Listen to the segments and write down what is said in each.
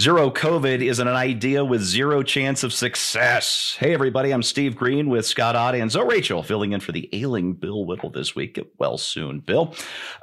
Zero COVID isn't an idea with zero chance of success. Hey, everybody, I'm Steve Green with Scott Ott and Zoe Rachel, filling in for the ailing Bill Whittle this week. Get well soon, Bill.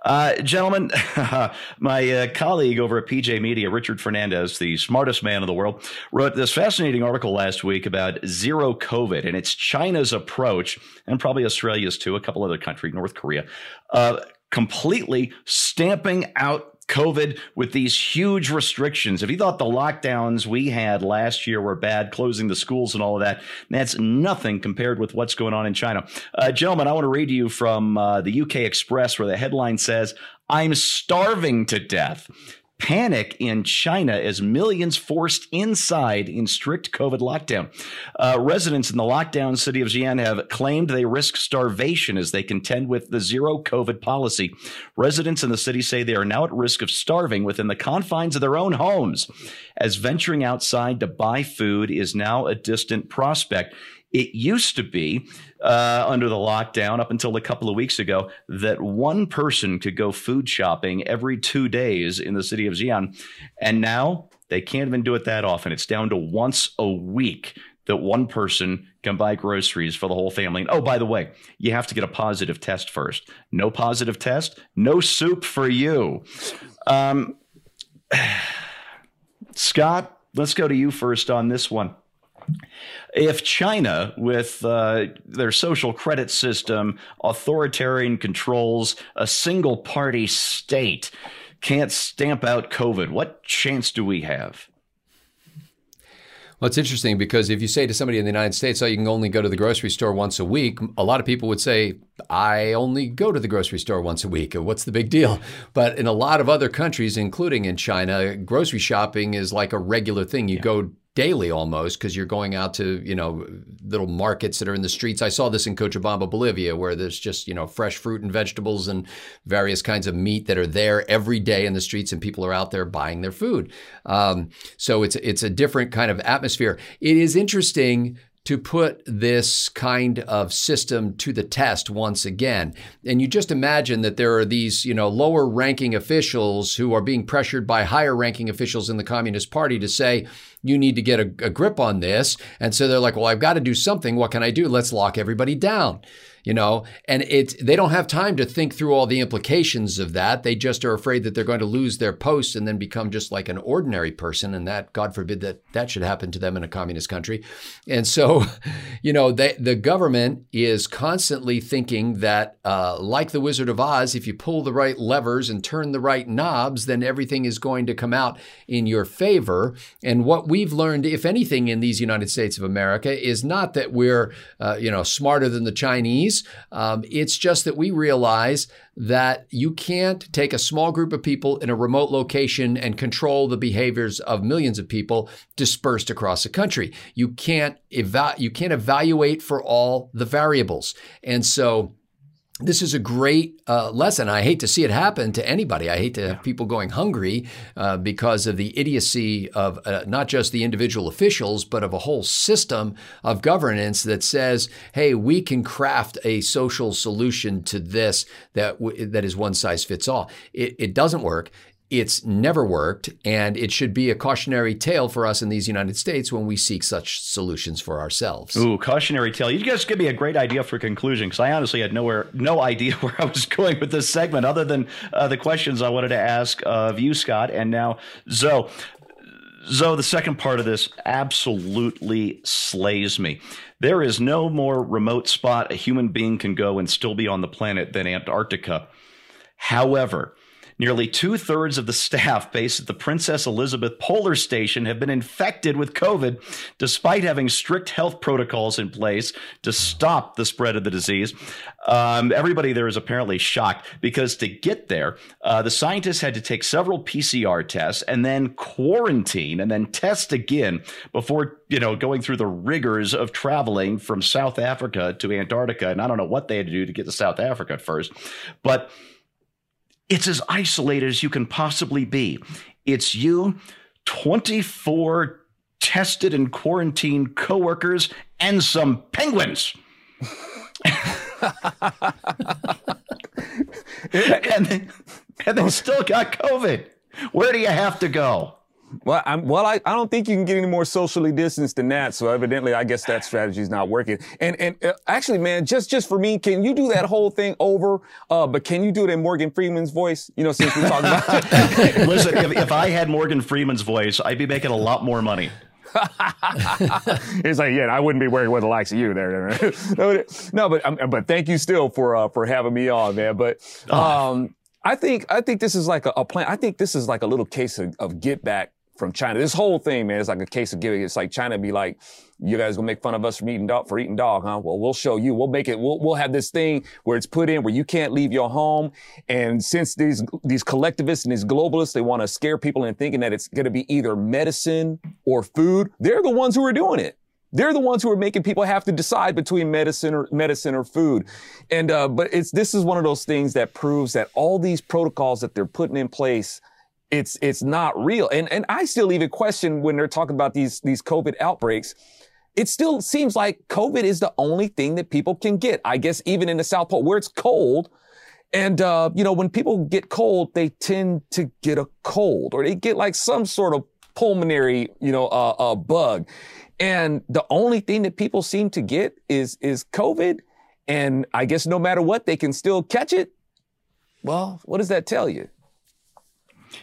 Uh, gentlemen, my uh, colleague over at PJ Media, Richard Fernandez, the smartest man in the world, wrote this fascinating article last week about zero COVID, and it's China's approach, and probably Australia's too, a couple other countries, North Korea, uh, completely stamping out COVID with these huge restrictions. If you thought the lockdowns we had last year were bad, closing the schools and all of that, that's nothing compared with what's going on in China. Uh, gentlemen, I want to read to you from uh, the UK Express where the headline says, I'm starving to death. Panic in China as millions forced inside in strict COVID lockdown. Uh, residents in the lockdown city of Xi'an have claimed they risk starvation as they contend with the zero COVID policy. Residents in the city say they are now at risk of starving within the confines of their own homes, as venturing outside to buy food is now a distant prospect. It used to be uh, under the lockdown up until a couple of weeks ago that one person could go food shopping every two days in the city of Xi'an. And now they can't even do it that often. It's down to once a week that one person can buy groceries for the whole family. And oh, by the way, you have to get a positive test first. No positive test, no soup for you. Um, Scott, let's go to you first on this one. If China, with uh, their social credit system, authoritarian controls, a single party state, can't stamp out COVID, what chance do we have? Well, it's interesting because if you say to somebody in the United States, oh, you can only go to the grocery store once a week, a lot of people would say, I only go to the grocery store once a week. What's the big deal? But in a lot of other countries, including in China, grocery shopping is like a regular thing. You yeah. go daily almost because you're going out to you know little markets that are in the streets. I saw this in Cochabamba, Bolivia, where there's just you know fresh fruit and vegetables and various kinds of meat that are there every day in the streets, and people are out there buying their food. Um, so it's it's a different kind of atmosphere. It is interesting to put this kind of system to the test once again. And you just imagine that there are these, you know, lower ranking officials who are being pressured by higher ranking officials in the Communist Party to say, you need to get a, a grip on this. And so they're like, well, I've got to do something. What can I do? Let's lock everybody down you know and it they don't have time to think through all the implications of that they just are afraid that they're going to lose their posts and then become just like an ordinary person and that god forbid that that should happen to them in a communist country and so you know they, the government is constantly thinking that uh, like the wizard of oz if you pull the right levers and turn the right knobs then everything is going to come out in your favor and what we've learned if anything in these united states of america is not that we're uh, you know smarter than the chinese um, it's just that we realize that you can't take a small group of people in a remote location and control the behaviors of millions of people dispersed across the country. You can't eva- you can't evaluate for all the variables. And so this is a great uh, lesson. I hate to see it happen to anybody. I hate to have people going hungry uh, because of the idiocy of uh, not just the individual officials, but of a whole system of governance that says, "Hey, we can craft a social solution to this that w- that is one size fits all." It, it doesn't work. It's never worked, and it should be a cautionary tale for us in these United States when we seek such solutions for ourselves. Ooh, cautionary tale! You guys give me a great idea for conclusion because I honestly had nowhere, no idea where I was going with this segment, other than uh, the questions I wanted to ask of you, Scott, and now Zoe. Zoe, the second part of this absolutely slays me. There is no more remote spot a human being can go and still be on the planet than Antarctica. However, Nearly two thirds of the staff based at the Princess Elizabeth Polar Station have been infected with COVID, despite having strict health protocols in place to stop the spread of the disease. Um, everybody there is apparently shocked because to get there, uh, the scientists had to take several PCR tests and then quarantine and then test again before you know going through the rigors of traveling from South Africa to Antarctica. And I don't know what they had to do to get to South Africa first, but it's as isolated as you can possibly be. It's you, 24 tested and quarantined coworkers, and some penguins. and, they, and they still got COVID. Where do you have to go? Well, I'm, well, I, I don't think you can get any more socially distanced than that. So evidently, I guess that strategy is not working. And and uh, actually, man, just just for me, can you do that whole thing over? Uh, but can you do it in Morgan Freeman's voice? You know, since we're talking about. Listen, if, if I had Morgan Freeman's voice, I'd be making a lot more money. He's like, yeah, I wouldn't be working with the likes of you there. no, but um, but thank you still for uh, for having me on, man. But ah. um, I think I think this is like a, a, plan. I think this is like a little case of, of get back from China. This whole thing, man, is like a case of giving. It's like China be like, you guys gonna make fun of us for eating dog, for eating dog, huh? Well, we'll show you. We'll make it. We'll, we'll have this thing where it's put in where you can't leave your home. And since these, these collectivists and these globalists, they want to scare people into thinking that it's to be either medicine or food. They're the ones who are doing it. They're the ones who are making people have to decide between medicine or medicine or food. And, uh, but it's, this is one of those things that proves that all these protocols that they're putting in place it's it's not real. And and I still even question when they're talking about these these COVID outbreaks. It still seems like COVID is the only thing that people can get. I guess even in the South Pole where it's cold, and uh, you know when people get cold, they tend to get a cold or they get like some sort of pulmonary you know uh, uh, bug. And the only thing that people seem to get is is COVID. And I guess no matter what, they can still catch it. Well, what does that tell you?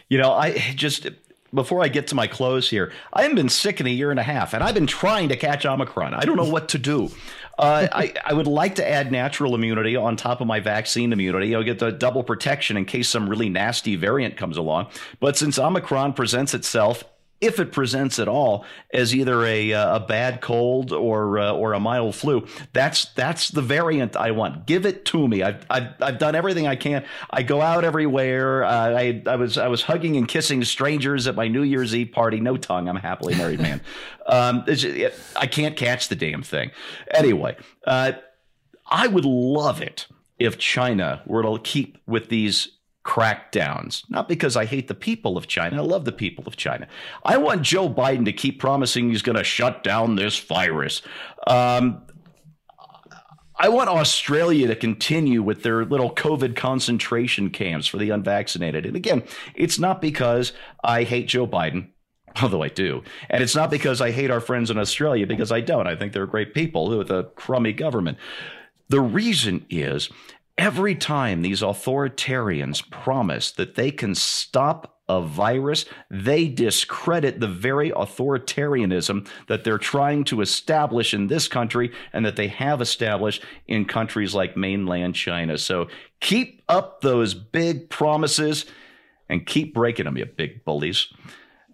You know, I just before I get to my close here, I haven't been sick in a year and a half, and I've been trying to catch Omicron. I don't know what to do. Uh, I, I would like to add natural immunity on top of my vaccine immunity. I'll get the double protection in case some really nasty variant comes along. But since Omicron presents itself if it presents at all as either a uh, a bad cold or uh, or a mild flu. That's that's the variant I want. Give it to me. I've I've, I've done everything I can. I go out everywhere. Uh, I I was I was hugging and kissing strangers at my New Year's Eve party. No tongue. I'm a happily married man. um, it, I can't catch the damn thing. Anyway, uh, I would love it if China were to keep with these crackdowns. Not because I hate the people of China. I love the people of China. I want Joe Biden to keep promising he's going to shut down this virus. Um, I want Australia to continue with their little COVID concentration camps for the unvaccinated. And again, it's not because I hate Joe Biden, although I do. And it's not because I hate our friends in Australia, because I don't. I think they're great people with a crummy government. The reason is Every time these authoritarians promise that they can stop a virus, they discredit the very authoritarianism that they're trying to establish in this country and that they have established in countries like mainland China. So keep up those big promises and keep breaking them, you big bullies.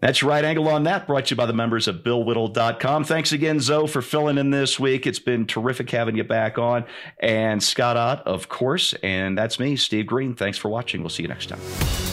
That's right angle on that, brought to you by the members of BillWhittle.com. Thanks again, Zoe, for filling in this week. It's been terrific having you back on. And Scott Ott, of course. And that's me, Steve Green. Thanks for watching. We'll see you next time.